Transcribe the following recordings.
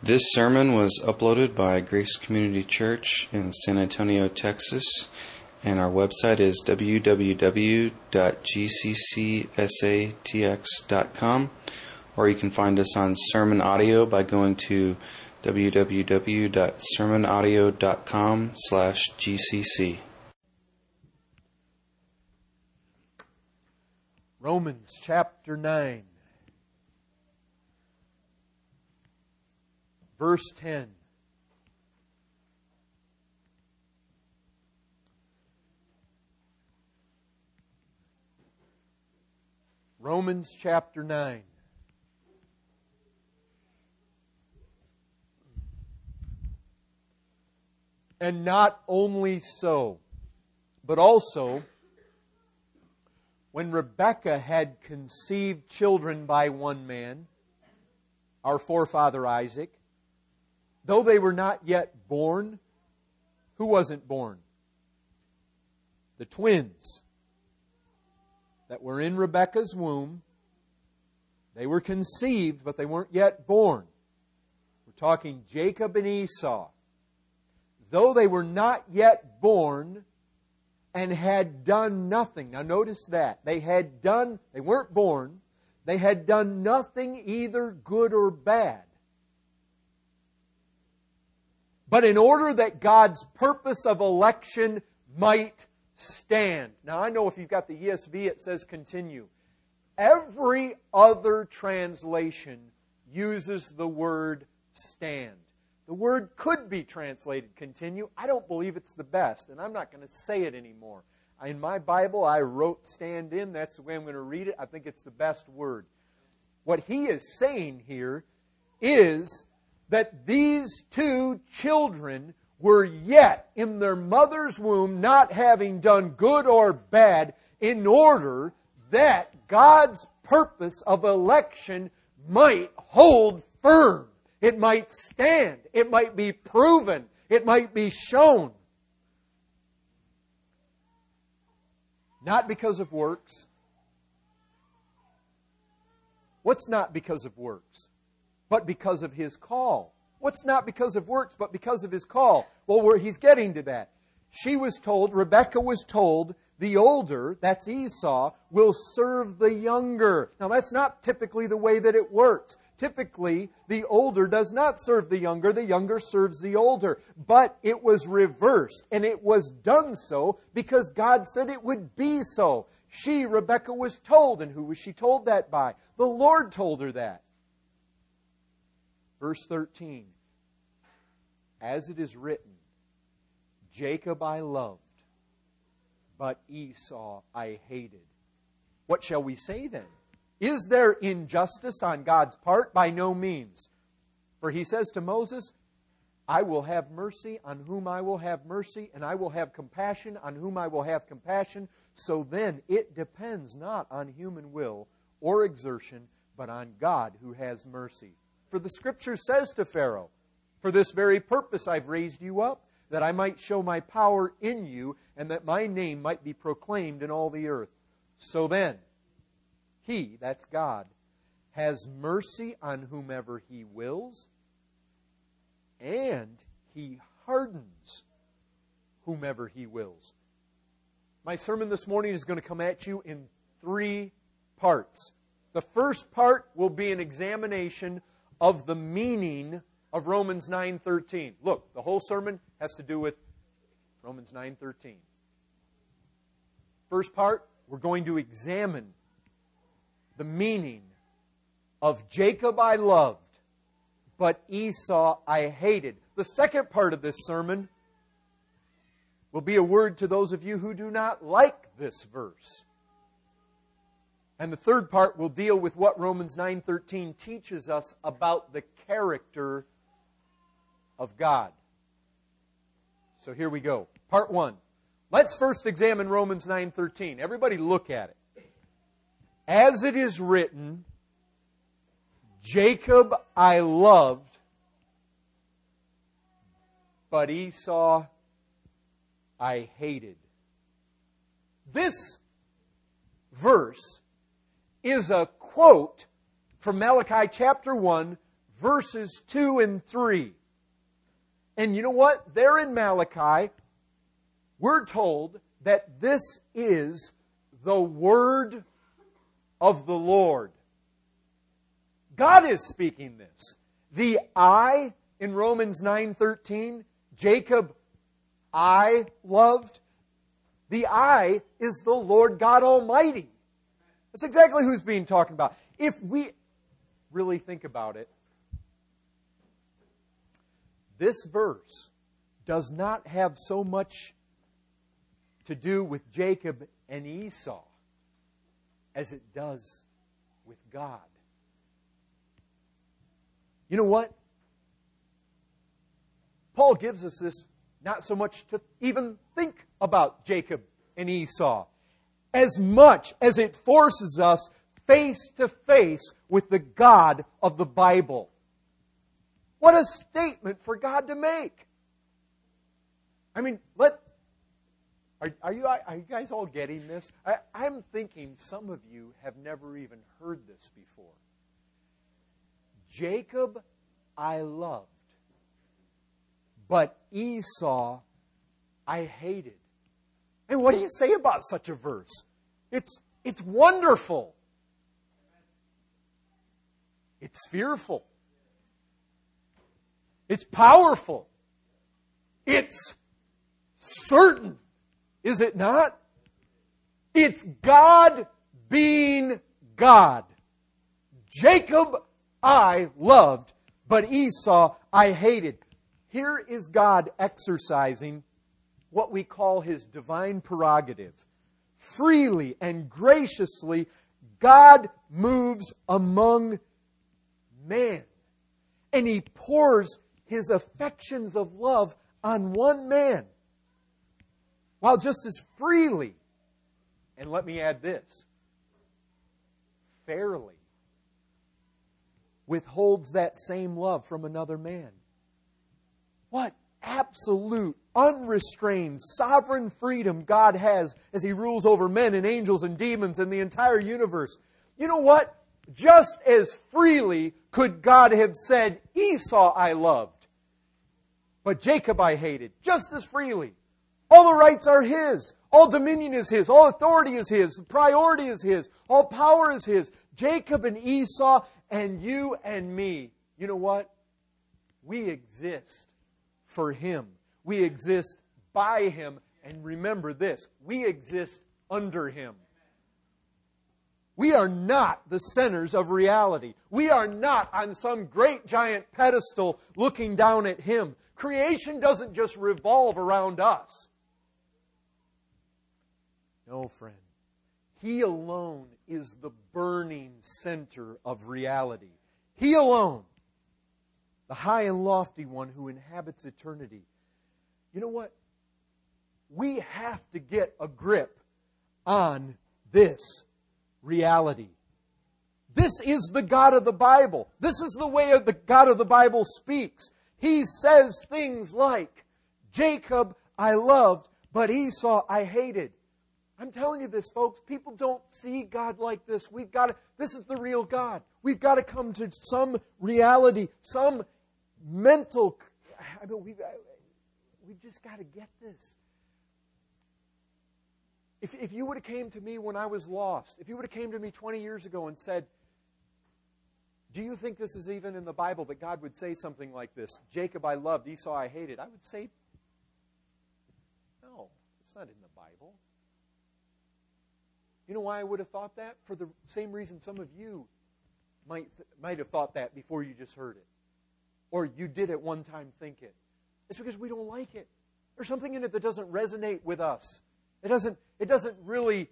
This sermon was uploaded by Grace Community Church in San Antonio, Texas, and our website is www.gccsatx.com, or you can find us on Sermon Audio by going to www.sermonaudio.com slash gcc. Romans chapter 9, verse 10. Romans chapter 9. And not only so, but also when Rebekah had conceived children by one man, our forefather Isaac, though they were not yet born, who wasn't born? The twins that were in Rebekah's womb. They were conceived, but they weren't yet born. We're talking Jacob and Esau. Though they were not yet born, and had done nothing. Now notice that. They had done, they weren't born, they had done nothing either good or bad. But in order that God's purpose of election might stand. Now I know if you've got the ESV, it says continue. Every other translation uses the word stand. The word could be translated continue. I don't believe it's the best, and I'm not going to say it anymore. In my Bible, I wrote stand in. That's the way I'm going to read it. I think it's the best word. What he is saying here is that these two children were yet in their mother's womb, not having done good or bad, in order that God's purpose of election might hold firm. It might stand. It might be proven. It might be shown. Not because of works. What's not because of works? But because of his call. What's not because of works, but because of his call? Well, where he's getting to that. She was told, Rebecca was told, the older, that's Esau, will serve the younger. Now, that's not typically the way that it works. Typically, the older does not serve the younger, the younger serves the older. But it was reversed, and it was done so because God said it would be so. She, Rebecca, was told, and who was she told that by? The Lord told her that. Verse 13 As it is written, Jacob I loved, but Esau I hated. What shall we say then? Is there injustice on God's part? By no means. For he says to Moses, I will have mercy on whom I will have mercy, and I will have compassion on whom I will have compassion. So then it depends not on human will or exertion, but on God who has mercy. For the scripture says to Pharaoh, For this very purpose I've raised you up, that I might show my power in you, and that my name might be proclaimed in all the earth. So then, he, that's God, has mercy on whomever He wills, and He hardens whomever He wills. My sermon this morning is going to come at you in three parts. The first part will be an examination of the meaning of Romans 9:13. Look, the whole sermon has to do with Romans 9:13. First part, we're going to examine the meaning of Jacob I loved, but Esau I hated. The second part of this sermon will be a word to those of you who do not like this verse. And the third part will deal with what Romans 9:13 teaches us about the character of God. So here we go. Part 1. Let's first examine Romans 9:13. Everybody look at it. As it is written, Jacob I loved, but Esau I hated. This verse is a quote from Malachi chapter 1, verses 2 and 3. And you know what? There in Malachi, we're told that this is the word of the Lord. God is speaking this. The I in Romans 9:13, Jacob I loved. The I is the Lord God Almighty. That's exactly who's being talked about. If we really think about it, this verse does not have so much to do with Jacob and Esau as it does with God. You know what? Paul gives us this not so much to even think about Jacob and Esau, as much as it forces us face to face with the God of the Bible. What a statement for God to make. I mean, let. Are, are you, are you guys all getting this? I, I'm thinking some of you have never even heard this before. Jacob I loved, but Esau I hated. And what do you say about such a verse? It's, it's wonderful. It's fearful. It's powerful. It's certain. Is it not? It's God being God. Jacob I loved, but Esau I hated. Here is God exercising what we call his divine prerogative. Freely and graciously, God moves among man. And he pours his affections of love on one man. While just as freely, and let me add this, fairly, withholds that same love from another man. What absolute, unrestrained, sovereign freedom God has as He rules over men and angels and demons and the entire universe. You know what? Just as freely could God have said, Esau I loved, but Jacob I hated, just as freely. All the rights are His. All dominion is His. All authority is His. Priority is His. All power is His. Jacob and Esau and you and me. You know what? We exist for Him. We exist by Him. And remember this we exist under Him. We are not the centers of reality. We are not on some great giant pedestal looking down at Him. Creation doesn't just revolve around us. No, friend. He alone is the burning center of reality. He alone the high and lofty one who inhabits eternity. You know what? We have to get a grip on this reality. This is the God of the Bible. This is the way the God of the Bible speaks. He says things like, Jacob I loved, but Esau I hated. I'm telling you this, folks. People don't see God like this. We've got to, this is the real God. We've got to come to some reality, some mental. I mean, we've, uh, we've just got to get this. If, if you would have came to me when I was lost, if you would have came to me 20 years ago and said, do you think this is even in the Bible that God would say something like this? Jacob I loved, Esau I hated. I would say, no, it's not in the Bible. You know why I would have thought that? For the same reason some of you might, might have thought that before you just heard it or you did at one time think it. It's because we don't like it. There's something in it that doesn't resonate with us. It doesn't, it doesn't really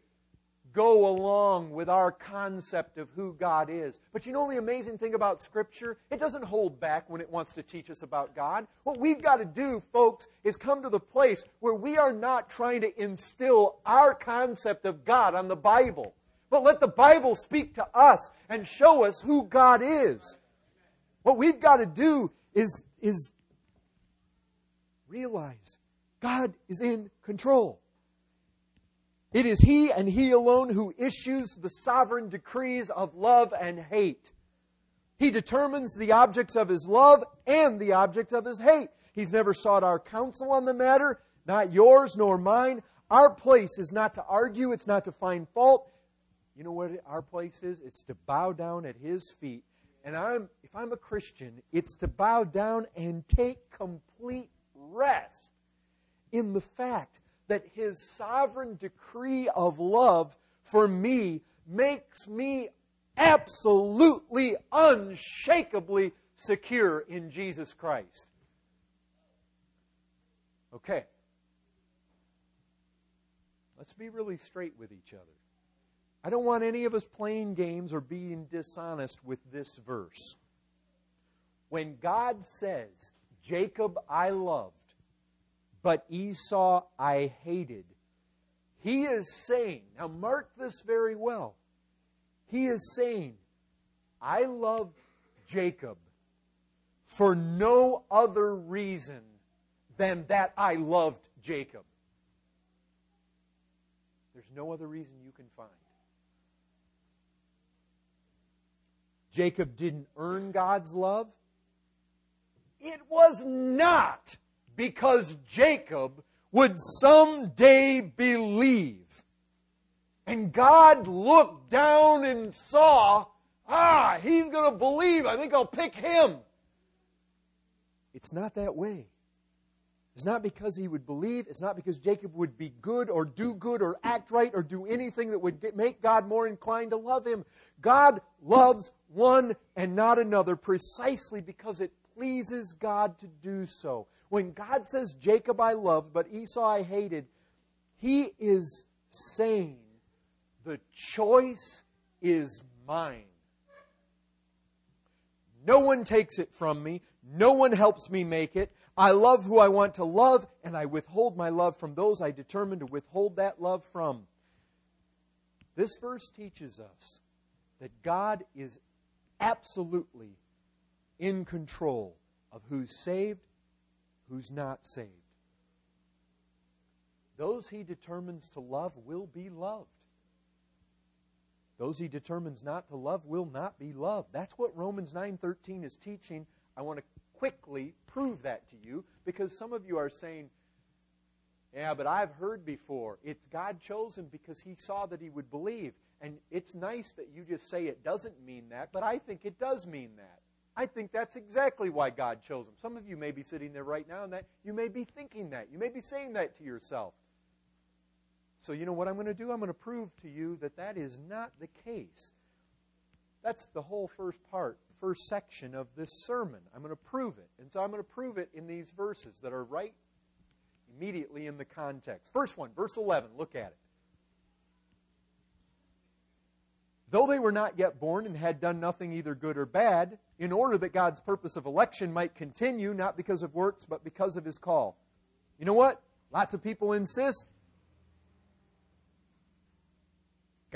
go along with our concept of who God is. But you know the amazing thing about Scripture? It doesn't hold back when it wants to teach us about God. What we've got to do, folks, is come to the place where we are not trying to instill our concept of God on the Bible, but let the Bible speak to us and show us who God is. What we've got to do is, is realize God is in control. It is He and He alone who issues the sovereign decrees of love and hate. He determines the objects of his love and the objects of his hate. He's never sought our counsel on the matter, not yours nor mine. Our place is not to argue, it's not to find fault. You know what our place is? It's to bow down at his feet. And I'm if I'm a Christian, it's to bow down and take complete rest in the fact that his sovereign decree of love for me makes me absolutely, unshakably secure in Jesus Christ. Okay. Let's be really straight with each other. I don't want any of us playing games or being dishonest with this verse. When God says, Jacob I loved, but Esau I hated, he is saying, now mark this very well. He is saying, I loved Jacob for no other reason than that I loved Jacob. There's no other reason you can find. Jacob didn't earn God's love. It was not because Jacob would someday believe. And God looked down and saw, ah, he's going to believe. I think I'll pick him. It's not that way. It's not because he would believe. It's not because Jacob would be good or do good or act right or do anything that would get, make God more inclined to love him. God loves one and not another precisely because it pleases God to do so. When God says, Jacob I loved, but Esau I hated, he is saying, the choice is mine. No one takes it from me. No one helps me make it. I love who I want to love, and I withhold my love from those I determine to withhold that love from. This verse teaches us that God is absolutely in control of who's saved, who's not saved. Those he determines to love will be loved. Those he determines not to love will not be loved. That's what Romans 9:13 is teaching. I want to quickly prove that to you because some of you are saying, "Yeah, but I've heard before. It's God chose him because he saw that he would believe." And it's nice that you just say it doesn't mean that, but I think it does mean that. I think that's exactly why God chose him. Some of you may be sitting there right now and that you may be thinking that. You may be saying that to yourself. So, you know what I'm going to do? I'm going to prove to you that that is not the case. That's the whole first part, first section of this sermon. I'm going to prove it. And so I'm going to prove it in these verses that are right immediately in the context. First one, verse 11. Look at it. Though they were not yet born and had done nothing either good or bad, in order that God's purpose of election might continue, not because of works, but because of his call. You know what? Lots of people insist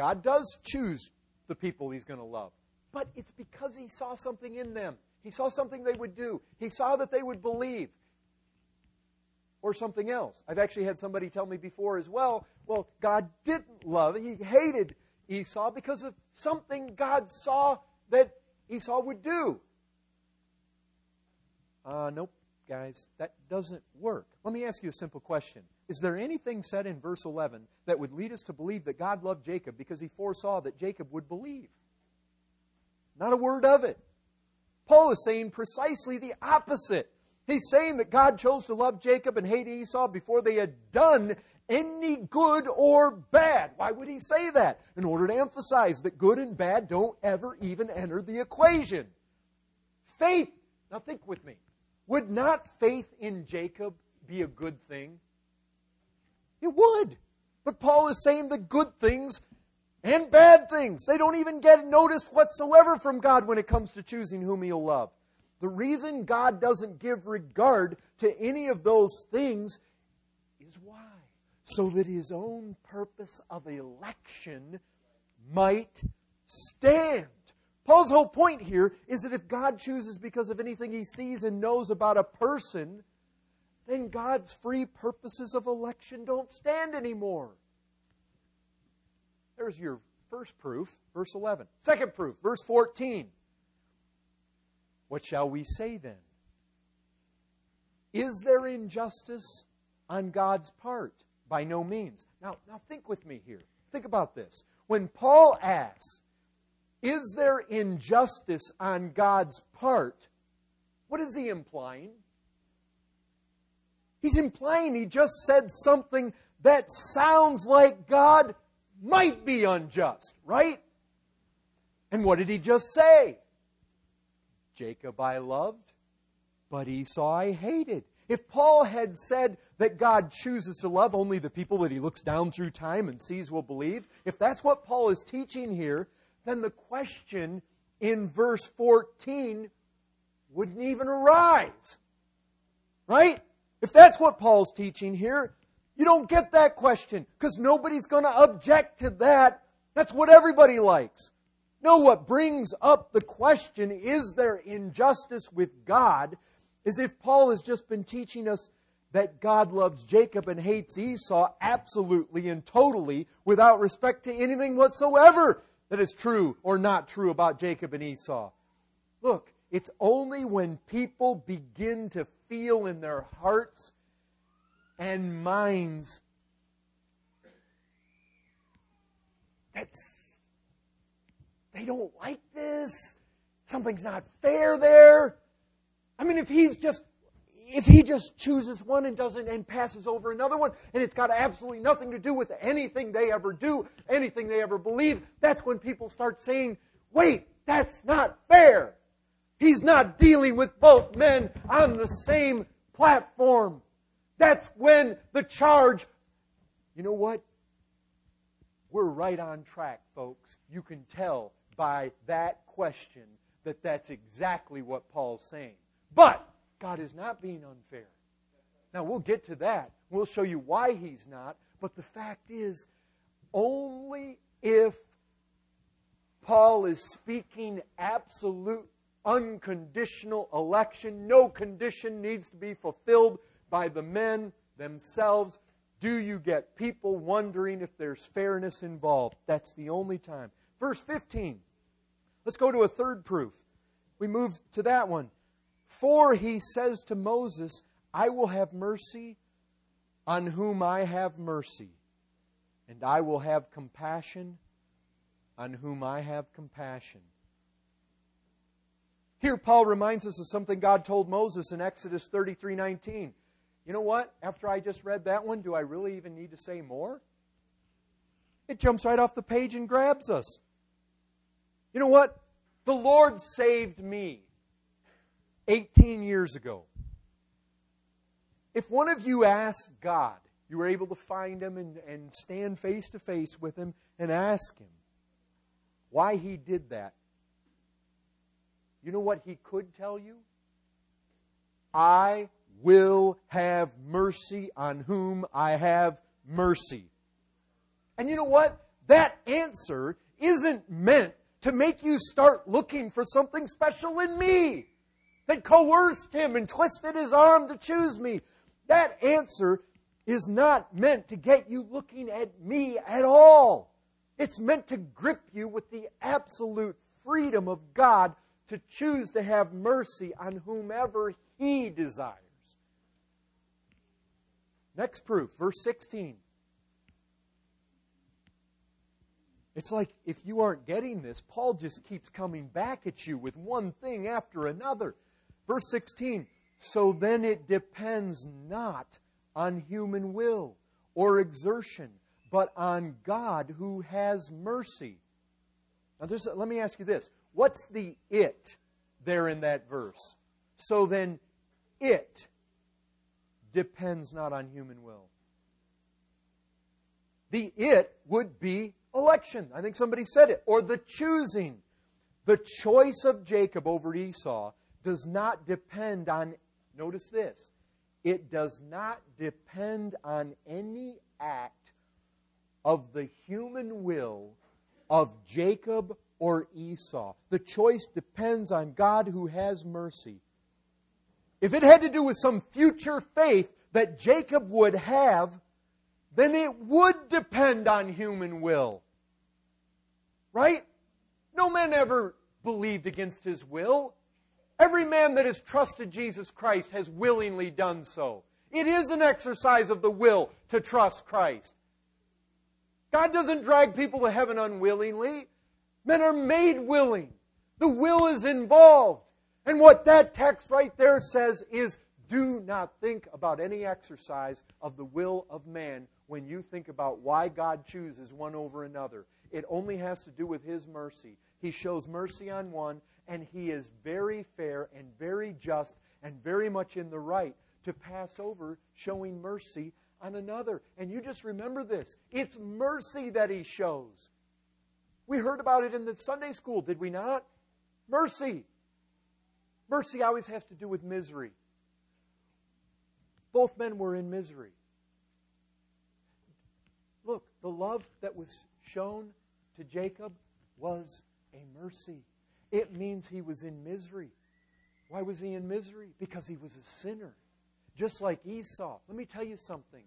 God does choose the people he's going to love. But it's because he saw something in them. He saw something they would do. He saw that they would believe. Or something else. I've actually had somebody tell me before as well, well, God didn't love, he hated Esau because of something God saw that Esau would do. Uh, nope, guys, that doesn't work. Let me ask you a simple question. Is there anything said in verse 11 that would lead us to believe that God loved Jacob because he foresaw that Jacob would believe? Not a word of it. Paul is saying precisely the opposite. He's saying that God chose to love Jacob and hate Esau before they had done any good or bad. Why would he say that? In order to emphasize that good and bad don't ever even enter the equation. Faith, now think with me. Would not faith in Jacob be a good thing? It would. But Paul is saying the good things and bad things. They don't even get noticed whatsoever from God when it comes to choosing whom he'll love. The reason God doesn't give regard to any of those things is why? So that his own purpose of election might stand. Paul's whole point here is that if God chooses because of anything he sees and knows about a person, then God's free purposes of election don't stand anymore. There's your first proof, verse 11. Second proof, verse 14. What shall we say then? Is there injustice on God's part? By no means. Now, now think with me here. Think about this. When Paul asks, Is there injustice on God's part? What is he implying? He's implying he just said something that sounds like God might be unjust, right? And what did he just say? Jacob I loved, but Esau I hated. If Paul had said that God chooses to love only the people that he looks down through time and sees will believe, if that's what Paul is teaching here, then the question in verse 14 wouldn't even arise. Right? If that's what Paul's teaching here, you don't get that question because nobody's going to object to that. That's what everybody likes. No, what brings up the question, is there injustice with God, is if Paul has just been teaching us that God loves Jacob and hates Esau absolutely and totally without respect to anything whatsoever that is true or not true about Jacob and Esau. Look, it's only when people begin to feel in their hearts and minds. That's they don't like this. Something's not fair there. I mean, if he's just if he just chooses one and doesn't and passes over another one, and it's got absolutely nothing to do with anything they ever do, anything they ever believe, that's when people start saying, wait, that's not fair. He's not dealing with both men on the same platform. That's when the charge, you know what? We're right on track, folks. You can tell by that question that that's exactly what Paul's saying. But God is not being unfair. Now, we'll get to that. We'll show you why he's not. But the fact is, only if Paul is speaking absolute, unconditional election, no condition needs to be fulfilled by the men themselves. Do you get people wondering if there's fairness involved? That's the only time. Verse 15. Let's go to a third proof. We move to that one. For he says to Moses, I will have mercy on whom I have mercy, and I will have compassion on whom I have compassion. Here, Paul reminds us of something God told Moses in Exodus 33 19. You know what? After I just read that one, do I really even need to say more? It jumps right off the page and grabs us. You know what? The Lord saved me 18 years ago. If one of you asked God, you were able to find him and, and stand face to face with him and ask him why he did that, you know what he could tell you? I will have mercy on whom I have mercy. And you know what? That answer isn't meant to make you start looking for something special in me that coerced him and twisted his arm to choose me. That answer is not meant to get you looking at me at all. It's meant to grip you with the absolute freedom of God to choose to have mercy on whomever he desires. Next proof, verse 16. It's like if you aren't getting this, Paul just keeps coming back at you with one thing after another. Verse 16 So then it depends not on human will or exertion, but on God who has mercy. Now, just, let me ask you this what's the it there in that verse? So then it depends not on human will. The it would be election. I think somebody said it. Or the choosing. The choice of Jacob over Esau does not depend on, notice this, it does not depend on any act of the human will of Jacob or Esau. The choice depends on God who has mercy. If it had to do with some future faith that Jacob would have, then it would depend on human will. Right? No man ever believed against his will. Every man that has trusted Jesus Christ has willingly done so. It is an exercise of the will to trust Christ. God doesn't drag people to heaven unwillingly. Men are made willing. The will is involved. And what that text right there says is do not think about any exercise of the will of man when you think about why God chooses one over another. It only has to do with His mercy. He shows mercy on one, and He is very fair and very just and very much in the right to pass over showing mercy on another. And you just remember this it's mercy that He shows. We heard about it in the Sunday school, did we not? Mercy. Mercy always has to do with misery. Both men were in misery. Look, the love that was shown to Jacob was a mercy. It means he was in misery. Why was he in misery? Because he was a sinner, just like Esau. Let me tell you something.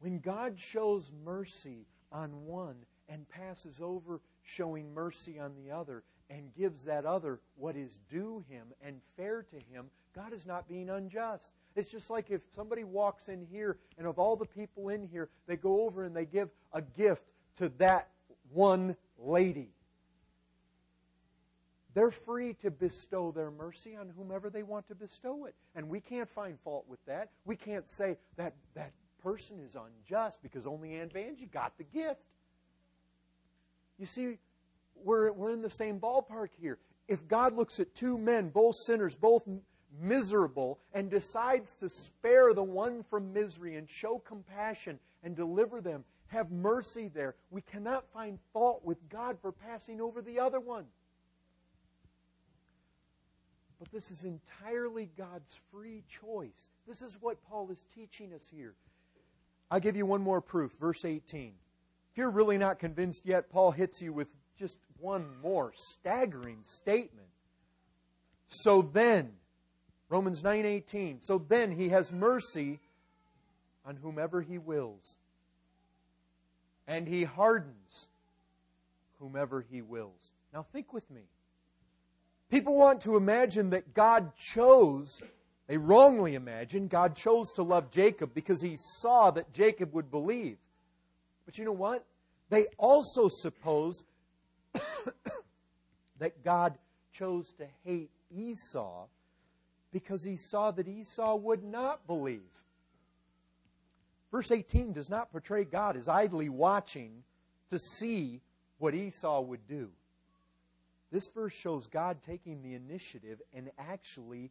When God shows mercy on one and passes over showing mercy on the other and gives that other what is due him and fair to him, God is not being unjust. It's just like if somebody walks in here and of all the people in here, they go over and they give a gift to that one lady. They're free to bestow their mercy on whomever they want to bestow it. And we can't find fault with that. We can't say that that person is unjust because only Aunt Vanjie got the gift. You see, we're, we're in the same ballpark here. If God looks at two men, both sinners, both miserable, and decides to spare the one from misery and show compassion and deliver them, have mercy there, we cannot find fault with God for passing over the other one. But this is entirely God's free choice. This is what Paul is teaching us here. I'll give you one more proof. Verse 18. If you're really not convinced yet, Paul hits you with just one more staggering statement. So then, Romans 9:18. So then he has mercy on whomever he wills. And he hardens whomever he wills. Now think with me. People want to imagine that God chose, they wrongly imagine, God chose to love Jacob because he saw that Jacob would believe. But you know what? They also suppose that God chose to hate Esau because he saw that Esau would not believe. Verse 18 does not portray God as idly watching to see what Esau would do. This verse shows God taking the initiative and actually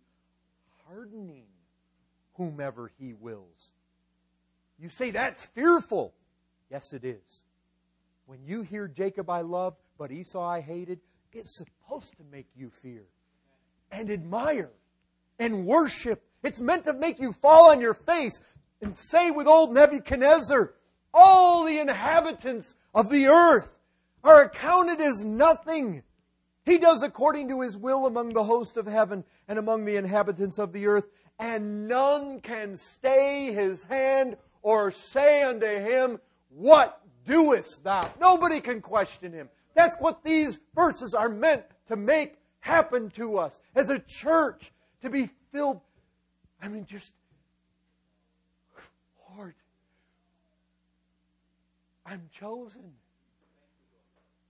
hardening whomever he wills. You say that's fearful. Yes, it is. When you hear Jacob I loved, but Esau I hated, it's supposed to make you fear and admire and worship. It's meant to make you fall on your face and say with old Nebuchadnezzar, all the inhabitants of the earth are accounted as nothing he does according to his will among the host of heaven and among the inhabitants of the earth, and none can stay his hand or say unto him, What doest thou? Nobody can question him. That's what these verses are meant to make happen to us as a church, to be filled. I mean, just, Lord, I'm chosen.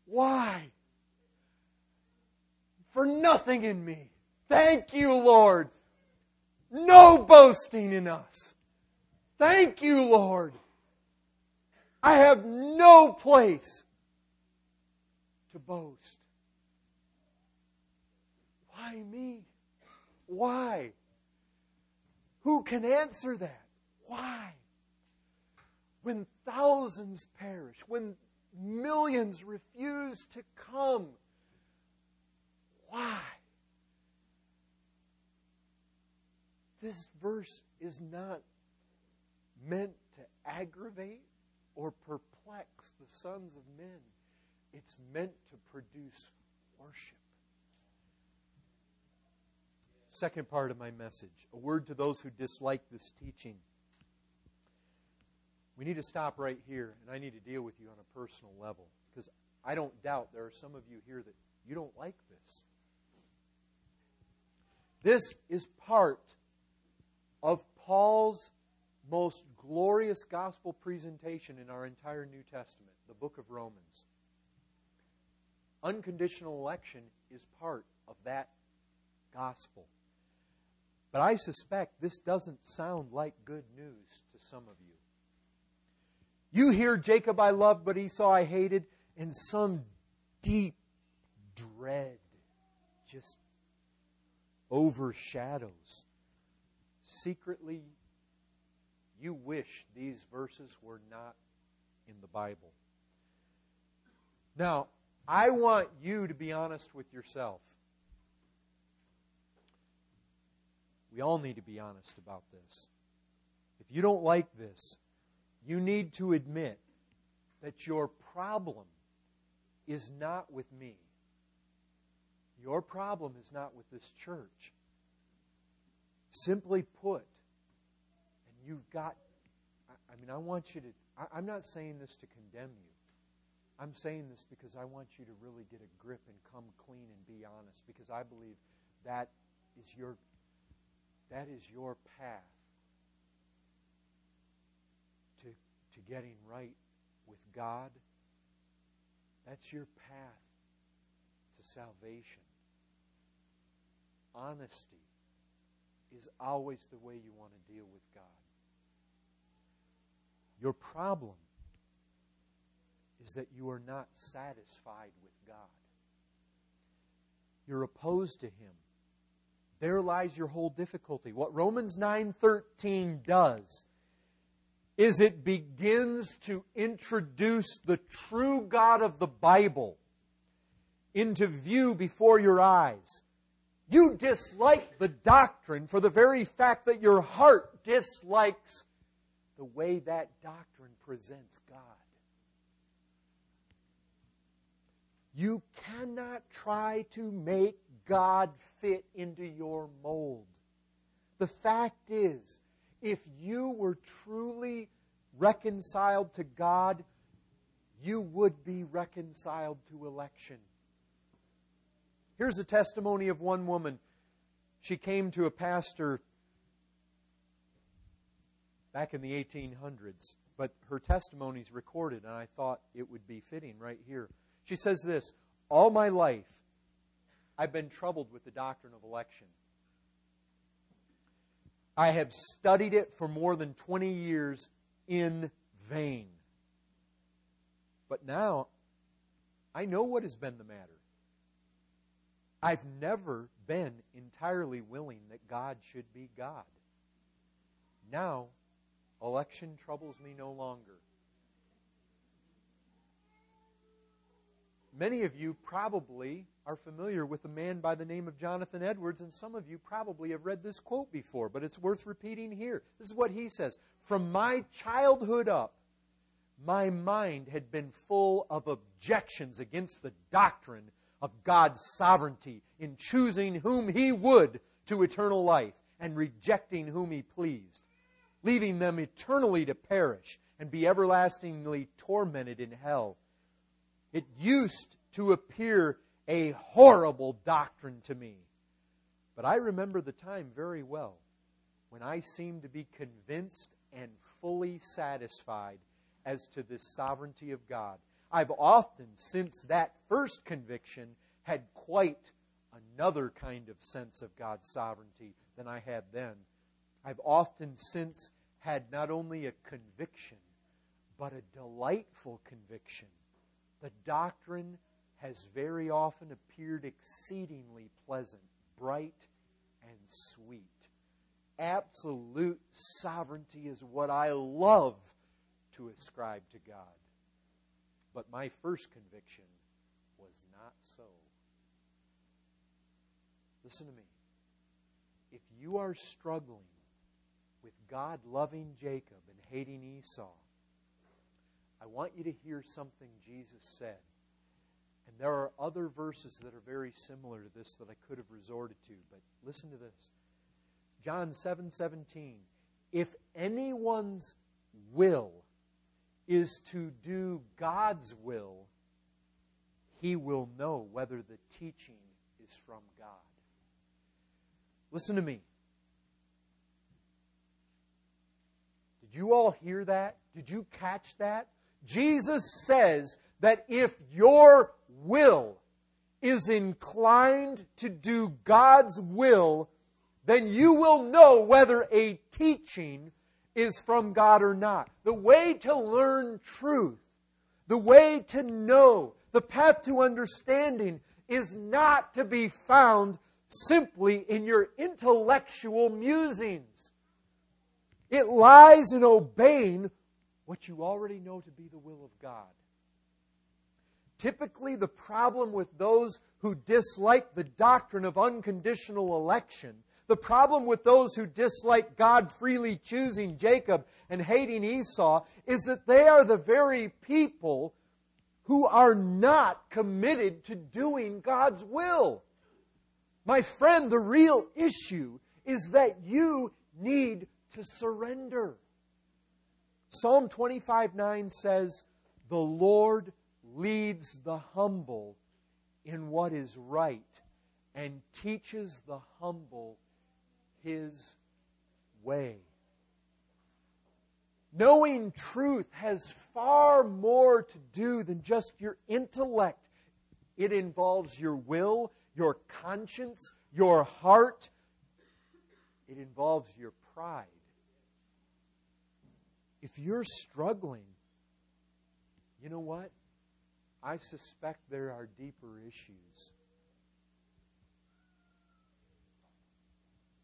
Why? For nothing in me. Thank you, Lord. No boasting in us. Thank you, Lord. I have no place to boast. Why me? Why? Who can answer that? Why? When thousands perish, when millions refuse to come why? This verse is not meant to aggravate or perplex the sons of men. It's meant to produce worship. Second part of my message a word to those who dislike this teaching. We need to stop right here, and I need to deal with you on a personal level because I don't doubt there are some of you here that you don't like this. This is part of Paul's most glorious gospel presentation in our entire New Testament, the book of Romans. Unconditional election is part of that gospel. But I suspect this doesn't sound like good news to some of you. You hear Jacob I loved, but Esau I hated, and some deep dread just overshadows. Secretly, you wish these verses were not in the Bible. Now, I want you to be honest with yourself. We all need to be honest about this. If you don't like this, you need to admit that your problem is not with me. Your problem is not with this church. Simply put, and you've got, I mean, I want you to, I, am not saying this to condemn you. I'm saying this because I want you to really get a grip and come clean and be honest because I believe that is your that is your path to, to getting right with God. That's your path to salvation. Honesty is always the way you want to deal with God. Your problem is that you are not satisfied with God. You're opposed to Him. There lies your whole difficulty. What Romans 9:13 does is it begins to introduce the true God of the Bible into view before your eyes. You dislike the doctrine for the very fact that your heart dislikes the way that doctrine presents God. You cannot try to make God fit into your mold. The fact is, if you were truly reconciled to God, you would be reconciled to election. Here's a testimony of one woman. She came to a pastor back in the 1800s, but her testimony is recorded, and I thought it would be fitting right here. She says this All my life, I've been troubled with the doctrine of election. I have studied it for more than 20 years in vain. But now, I know what has been the matter. I've never been entirely willing that God should be God. Now, election troubles me no longer. Many of you probably are familiar with a man by the name of Jonathan Edwards, and some of you probably have read this quote before, but it's worth repeating here. This is what he says From my childhood up, my mind had been full of objections against the doctrine of God's sovereignty in choosing whom He would to eternal life and rejecting whom He pleased, leaving them eternally to perish and be everlastingly tormented in hell. It used to appear a horrible doctrine to me. But I remember the time very well when I seemed to be convinced and fully satisfied as to this sovereignty of God. I've often, since that first conviction, had quite another kind of sense of God's sovereignty than I had then. I've often since had not only a conviction, but a delightful conviction. The doctrine has very often appeared exceedingly pleasant, bright, and sweet. Absolute sovereignty is what I love to ascribe to God. But my first conviction was not so. Listen to me. If you are struggling with God loving Jacob and hating Esau, I want you to hear something Jesus said and there are other verses that are very similar to this that I could have resorted to, but listen to this. John 7 17. If anyone's will is to do God's will, he will know whether the teaching is from God. Listen to me. Did you all hear that? Did you catch that? Jesus says that if your will is inclined to do God's will, then you will know whether a teaching is from God or not. The way to learn truth, the way to know, the path to understanding is not to be found simply in your intellectual musings. It lies in obeying what you already know to be the will of God. Typically, the problem with those who dislike the doctrine of unconditional election, the problem with those who dislike God freely choosing Jacob and hating Esau, is that they are the very people who are not committed to doing God's will. My friend, the real issue is that you need to surrender. Psalm 25 9 says, The Lord leads the humble in what is right and teaches the humble his way. Knowing truth has far more to do than just your intellect. It involves your will, your conscience, your heart. It involves your pride. If you're struggling, you know what? I suspect there are deeper issues.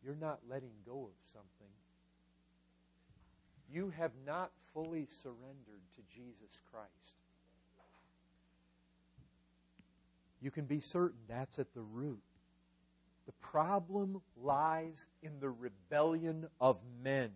You're not letting go of something. You have not fully surrendered to Jesus Christ. You can be certain that's at the root. The problem lies in the rebellion of men.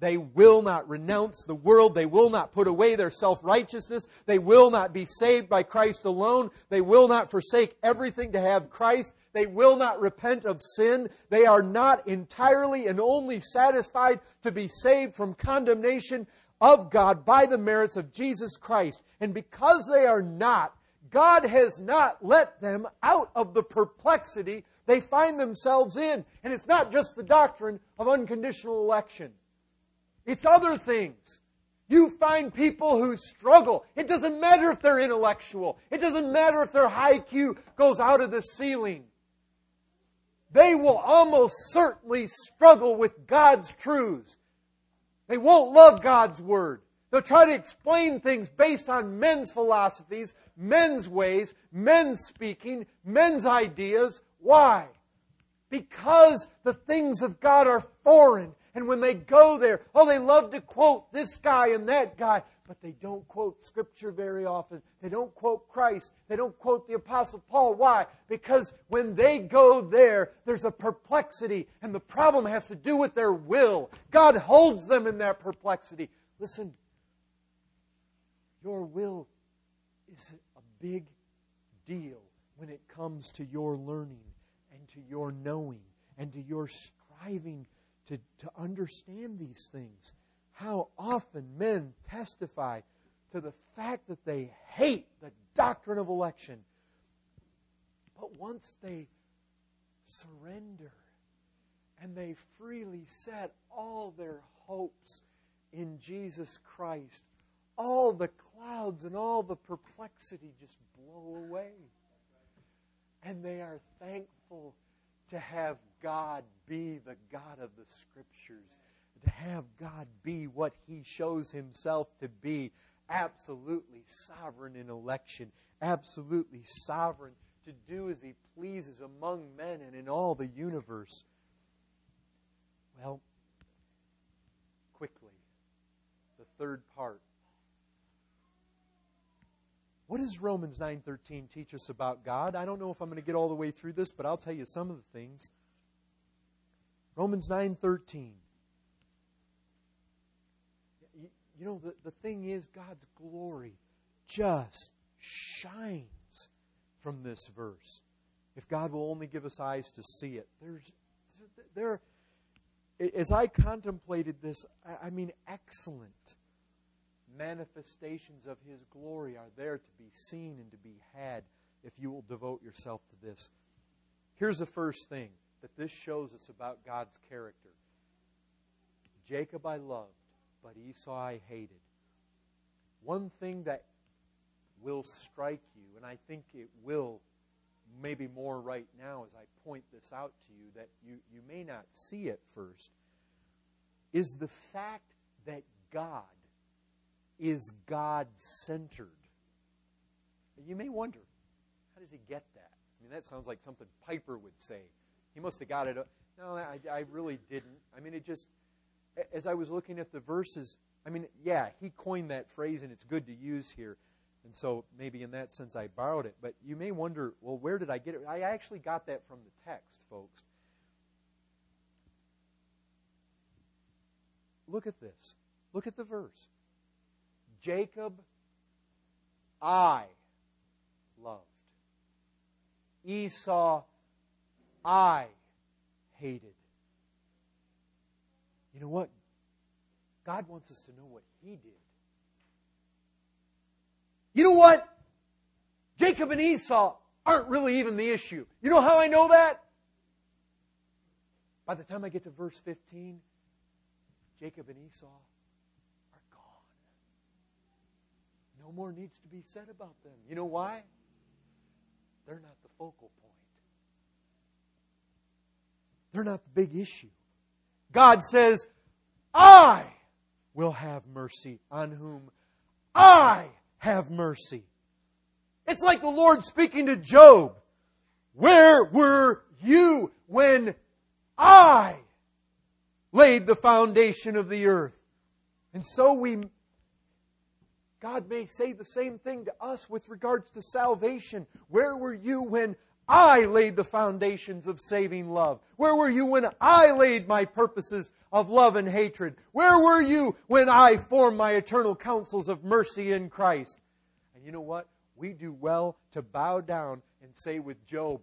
They will not renounce the world. They will not put away their self righteousness. They will not be saved by Christ alone. They will not forsake everything to have Christ. They will not repent of sin. They are not entirely and only satisfied to be saved from condemnation of God by the merits of Jesus Christ. And because they are not, God has not let them out of the perplexity they find themselves in. And it's not just the doctrine of unconditional election. It's other things. You find people who struggle. It doesn't matter if they're intellectual. It doesn't matter if their IQ goes out of the ceiling. They will almost certainly struggle with God's truths. They won't love God's Word. They'll try to explain things based on men's philosophies, men's ways, men's speaking, men's ideas. Why? Because the things of God are foreign and when they go there, oh, they love to quote this guy and that guy, but they don't quote Scripture very often. They don't quote Christ. They don't quote the Apostle Paul. Why? Because when they go there, there's a perplexity, and the problem has to do with their will. God holds them in that perplexity. Listen, your will is a big deal when it comes to your learning and to your knowing and to your striving to, to understand these things. How often men testify to the fact that they hate the doctrine of election. But once they surrender and they freely set all their hopes in Jesus Christ, all the clouds and all the perplexity just blow away. And they are thankful to have God be the God of the Scriptures, to have God be what He shows Himself to be absolutely sovereign in election, absolutely sovereign to do as He pleases among men and in all the universe. Well, quickly, the third part what does Romans 9:13 teach us about God? I don't know if I'm going to get all the way through this, but I'll tell you some of the things. Romans 9:13. You know the, the thing is God's glory just shines from this verse. If God will only give us eyes to see it. There's there as I contemplated this, I mean excellent manifestations of His glory are there to be seen and to be had if you will devote yourself to this. Here's the first thing that this shows us about God's character. Jacob I loved, but Esau I hated. One thing that will strike you, and I think it will maybe more right now as I point this out to you, that you, you may not see it first, is the fact that God is God centered. You may wonder, how does he get that? I mean, that sounds like something Piper would say. He must have got it. No, I, I really didn't. I mean, it just, as I was looking at the verses, I mean, yeah, he coined that phrase and it's good to use here. And so maybe in that sense I borrowed it. But you may wonder, well, where did I get it? I actually got that from the text, folks. Look at this. Look at the verse. Jacob, I loved. Esau, I hated. You know what? God wants us to know what He did. You know what? Jacob and Esau aren't really even the issue. You know how I know that? By the time I get to verse 15, Jacob and Esau are gone. No more needs to be said about them. You know why? They're not the focal point. They're not the big issue. God says, I will have mercy on whom I have mercy. It's like the Lord speaking to Job. Where were you when I laid the foundation of the earth? And so we, God may say the same thing to us with regards to salvation. Where were you when I laid the foundations of saving love? Where were you when I laid my purposes of love and hatred? Where were you when I formed my eternal counsels of mercy in Christ? And you know what? We do well to bow down and say with Job,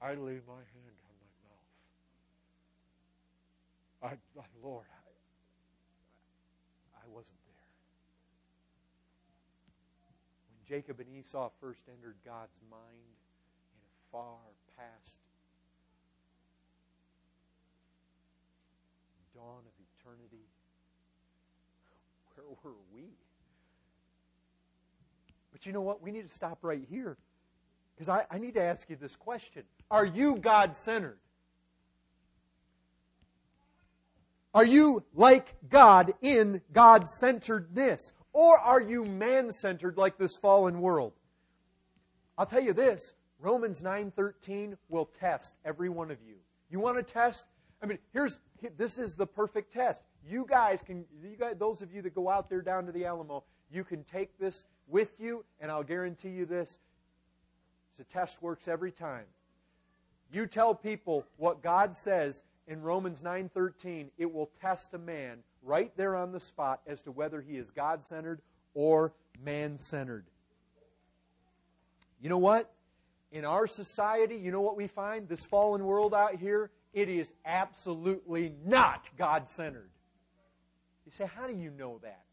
I lay my hand on my mouth. I, I Lord, I, I wasn't there. When Jacob and Esau first entered God's mind far past dawn of eternity, where were we? But you know what? We need to stop right here because I, I need to ask you this question Are you God centered? Are you like God in God centeredness? Or are you man centered like this fallen world? I'll tell you this Romans 9:13 will test every one of you. You want to test? I mean, here's this is the perfect test. You guys can you guys those of you that go out there down to the Alamo, you can take this with you and I'll guarantee you this. The test works every time. You tell people what God says in Romans 9:13, it will test a man right there on the spot as to whether he is God-centered or man-centered. You know what? In our society, you know what we find? This fallen world out here, it is absolutely not God centered. You say, how do you know that?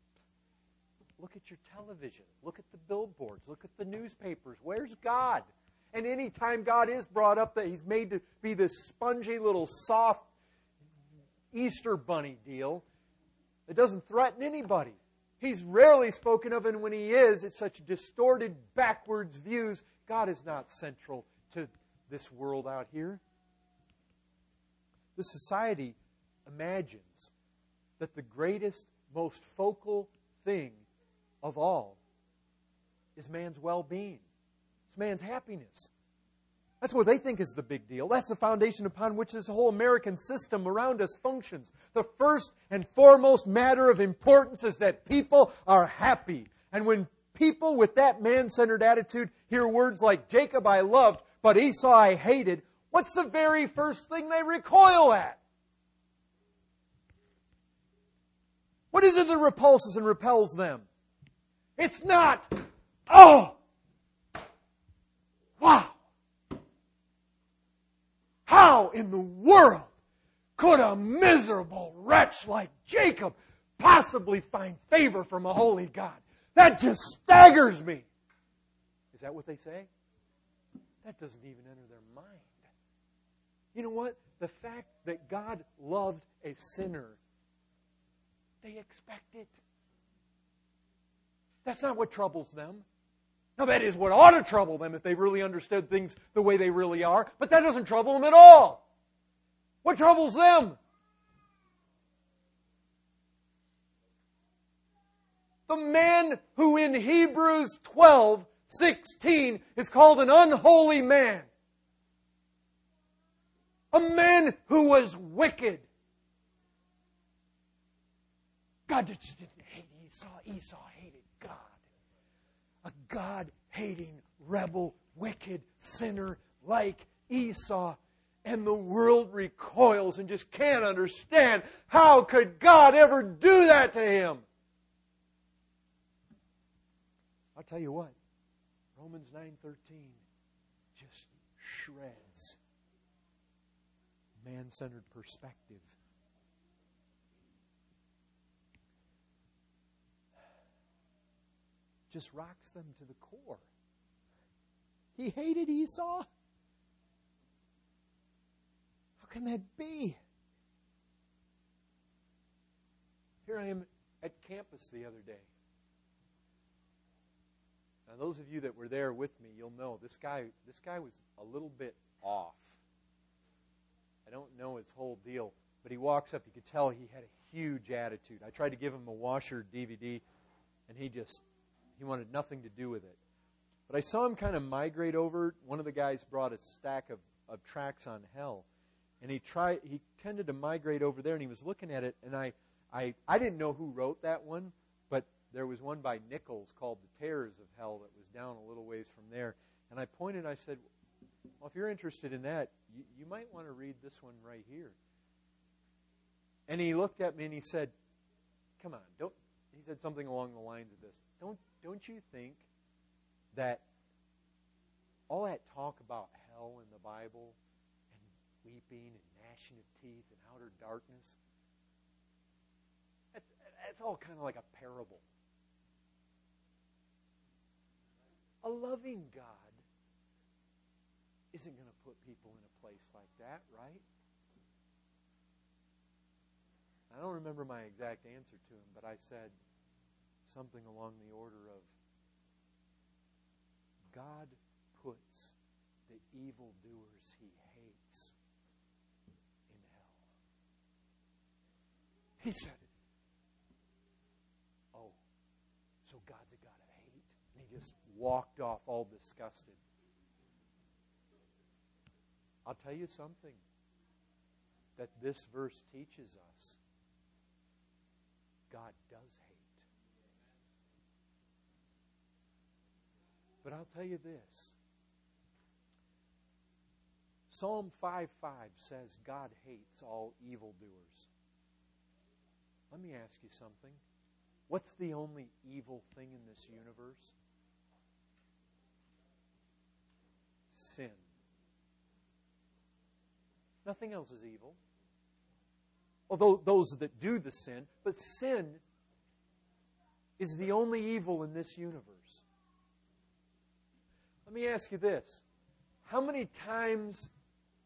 Look at your television. Look at the billboards. Look at the newspapers. Where's God? And anytime God is brought up, that He's made to be this spongy little soft Easter bunny deal that doesn't threaten anybody. He's rarely spoken of, and when He is, it's such distorted, backwards views. God is not central to this world out here. The society imagines that the greatest, most focal thing of all is man's well being, it's man's happiness. That's what they think is the big deal. That's the foundation upon which this whole American system around us functions. The first and foremost matter of importance is that people are happy. And when people with that man centered attitude hear words like, Jacob I loved, but Esau I hated, what's the very first thing they recoil at? What is it that repulses and repels them? It's not, oh, wow. How in the world could a miserable wretch like Jacob possibly find favor from a holy God? That just staggers me. Is that what they say? That doesn't even enter their mind. You know what? the fact that God loved a sinner, they expect it. That's not what troubles them. Now, that is what ought to trouble them if they really understood things the way they really are, but that doesn't trouble them at all. What troubles them? The man who in Hebrews 12, 16 is called an unholy man. A man who was wicked. God just didn't hate Esau. Esau hated God. A God hating, rebel, wicked sinner like Esau. And the world recoils and just can't understand how could God ever do that to him? I'll tell you what, Romans 9:13 just shreds man-centered perspective. Just rocks them to the core. He hated Esau. How can that be? Here I am at campus the other day. Now, those of you that were there with me, you'll know this guy. This guy was a little bit off. I don't know his whole deal, but he walks up. You could tell he had a huge attitude. I tried to give him a washer DVD, and he just he wanted nothing to do with it. But I saw him kind of migrate over. One of the guys brought a stack of, of tracks on hell, and he tried. He tended to migrate over there, and he was looking at it, and I, I, I didn't know who wrote that one, there was one by Nichols called "The Terrors of Hell" that was down a little ways from there, and I pointed. I said, "Well, if you're interested in that, you, you might want to read this one right here." And he looked at me and he said, "Come on, don't." He said something along the lines of this: "Don't, don't you think that all that talk about hell in the Bible and weeping and gnashing of teeth and outer darkness, that, that's all kind of like a parable. A loving God isn't going to put people in a place like that, right? I don't remember my exact answer to him, but I said something along the order of God puts the evildoers he hates in hell. He said it. Oh, so God's a God of hate? And he just walked off all disgusted. I'll tell you something that this verse teaches us God does hate. But I'll tell you this Psalm 5 5 says God hates all evildoers. Let me ask you something. What's the only evil thing in this universe? Sin. Nothing else is evil. Although those that do the sin, but sin is the only evil in this universe. Let me ask you this. How many times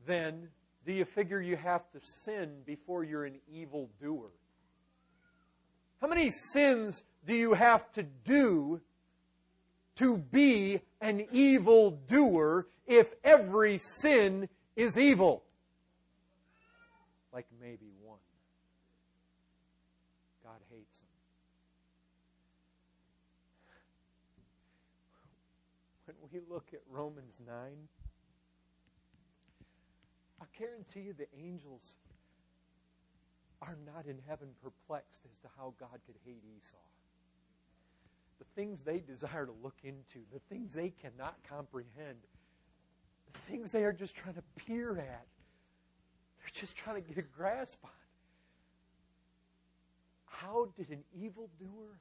then do you figure you have to sin before you're an evil doer? How many sins do you have to do to be an evil doer if every sin is evil? Like maybe one. God hates them. When we look at Romans 9, I guarantee you the angels are not in heaven perplexed as to how God could hate Esau. The things they desire to look into, the things they cannot comprehend, things they are just trying to peer at, they're just trying to get a grasp on. How did an evildoer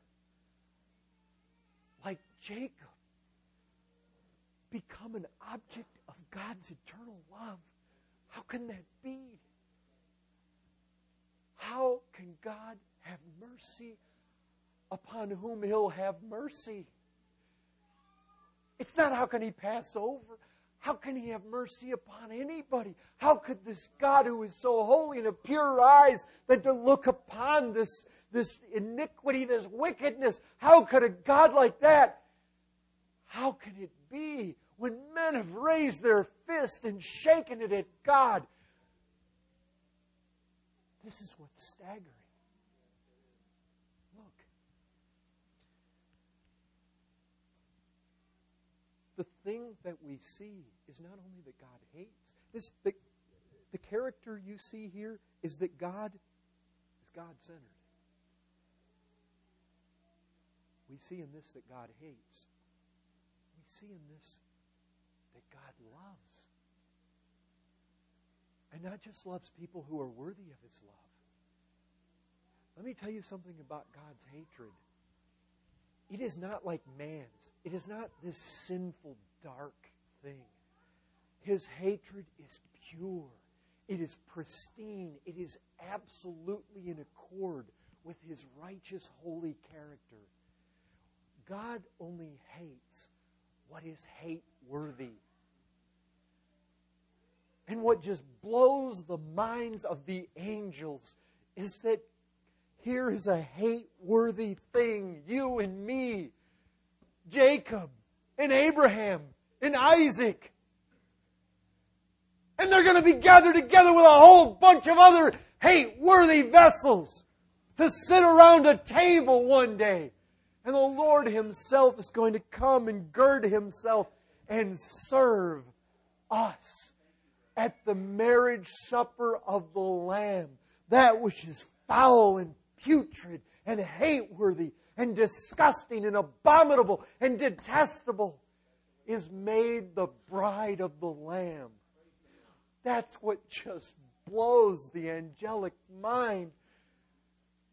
like Jacob become an object of God's eternal love? How can that be? How can God have mercy upon whom He'll have mercy? It's not how can He pass over. How can he have mercy upon anybody? How could this God who is so holy and of pure eyes that to look upon this, this iniquity, this wickedness, how could a God like that? How can it be when men have raised their fist and shaken it at God? This is what's staggering. the thing that we see is not only that God hates, this the, the character you see here is that God is God centered. We see in this that God hates. We see in this that God loves. And not just loves people who are worthy of his love. Let me tell you something about God's hatred. It is not like man's. It is not this sinful, dark thing. His hatred is pure. It is pristine. It is absolutely in accord with his righteous, holy character. God only hates what is hate worthy. And what just blows the minds of the angels is that here is a hate worthy thing, you and me, Jacob and Abraham and Isaac. And they're going to be gathered together with a whole bunch of other hate worthy vessels to sit around a table one day. And the Lord Himself is going to come and gird Himself and serve us at the marriage supper of the Lamb, that which is foul and putrid and hate worthy and disgusting and abominable and detestable is made the bride of the Lamb. That's what just blows the angelic mind.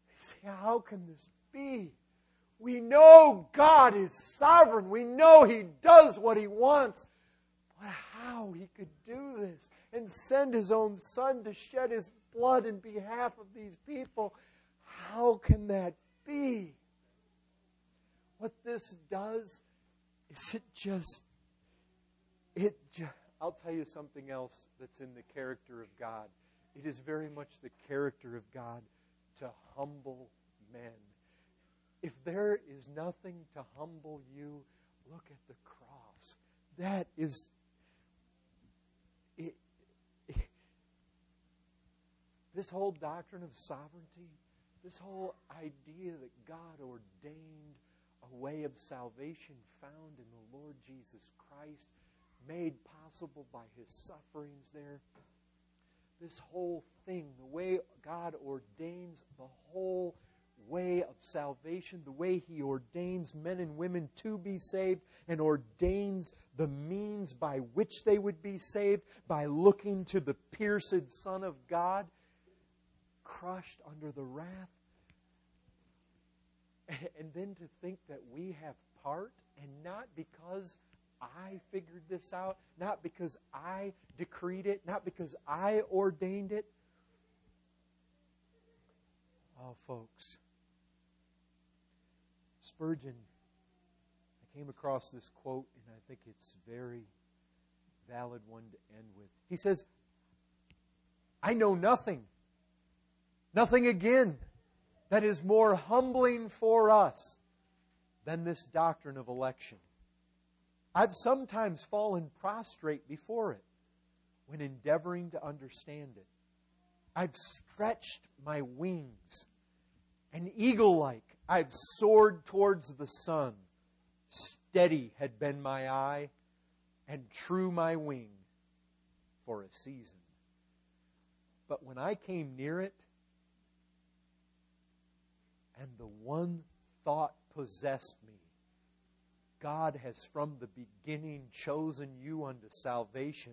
They say, how can this be? We know God is sovereign. We know He does what He wants. But how He could do this and send His own Son to shed His blood in behalf of these people how can that be? What this does is it just, it I'll tell you something else that's in the character of God. It is very much the character of God to humble men. If there is nothing to humble you, look at the cross. That is it, this whole doctrine of sovereignty this whole idea that God ordained a way of salvation found in the Lord Jesus Christ, made possible by his sufferings there. This whole thing, the way God ordains the whole way of salvation, the way He ordains men and women to be saved, and ordains the means by which they would be saved by looking to the pierced Son of God crushed under the wrath. And then to think that we have part, and not because I figured this out, not because I decreed it, not because I ordained it. Oh, folks. Spurgeon, I came across this quote, and I think it's very valid one to end with. He says, I know nothing Nothing again that is more humbling for us than this doctrine of election. I've sometimes fallen prostrate before it when endeavoring to understand it. I've stretched my wings, and eagle like, I've soared towards the sun. Steady had been my eye, and true my wing for a season. But when I came near it, and the one thought possessed me God has from the beginning chosen you unto salvation.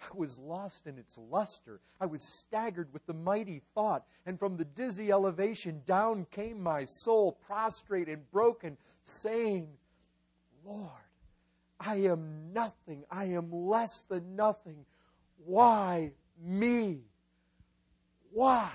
I was lost in its luster. I was staggered with the mighty thought, and from the dizzy elevation down came my soul, prostrate and broken, saying, Lord, I am nothing. I am less than nothing. Why me? Why?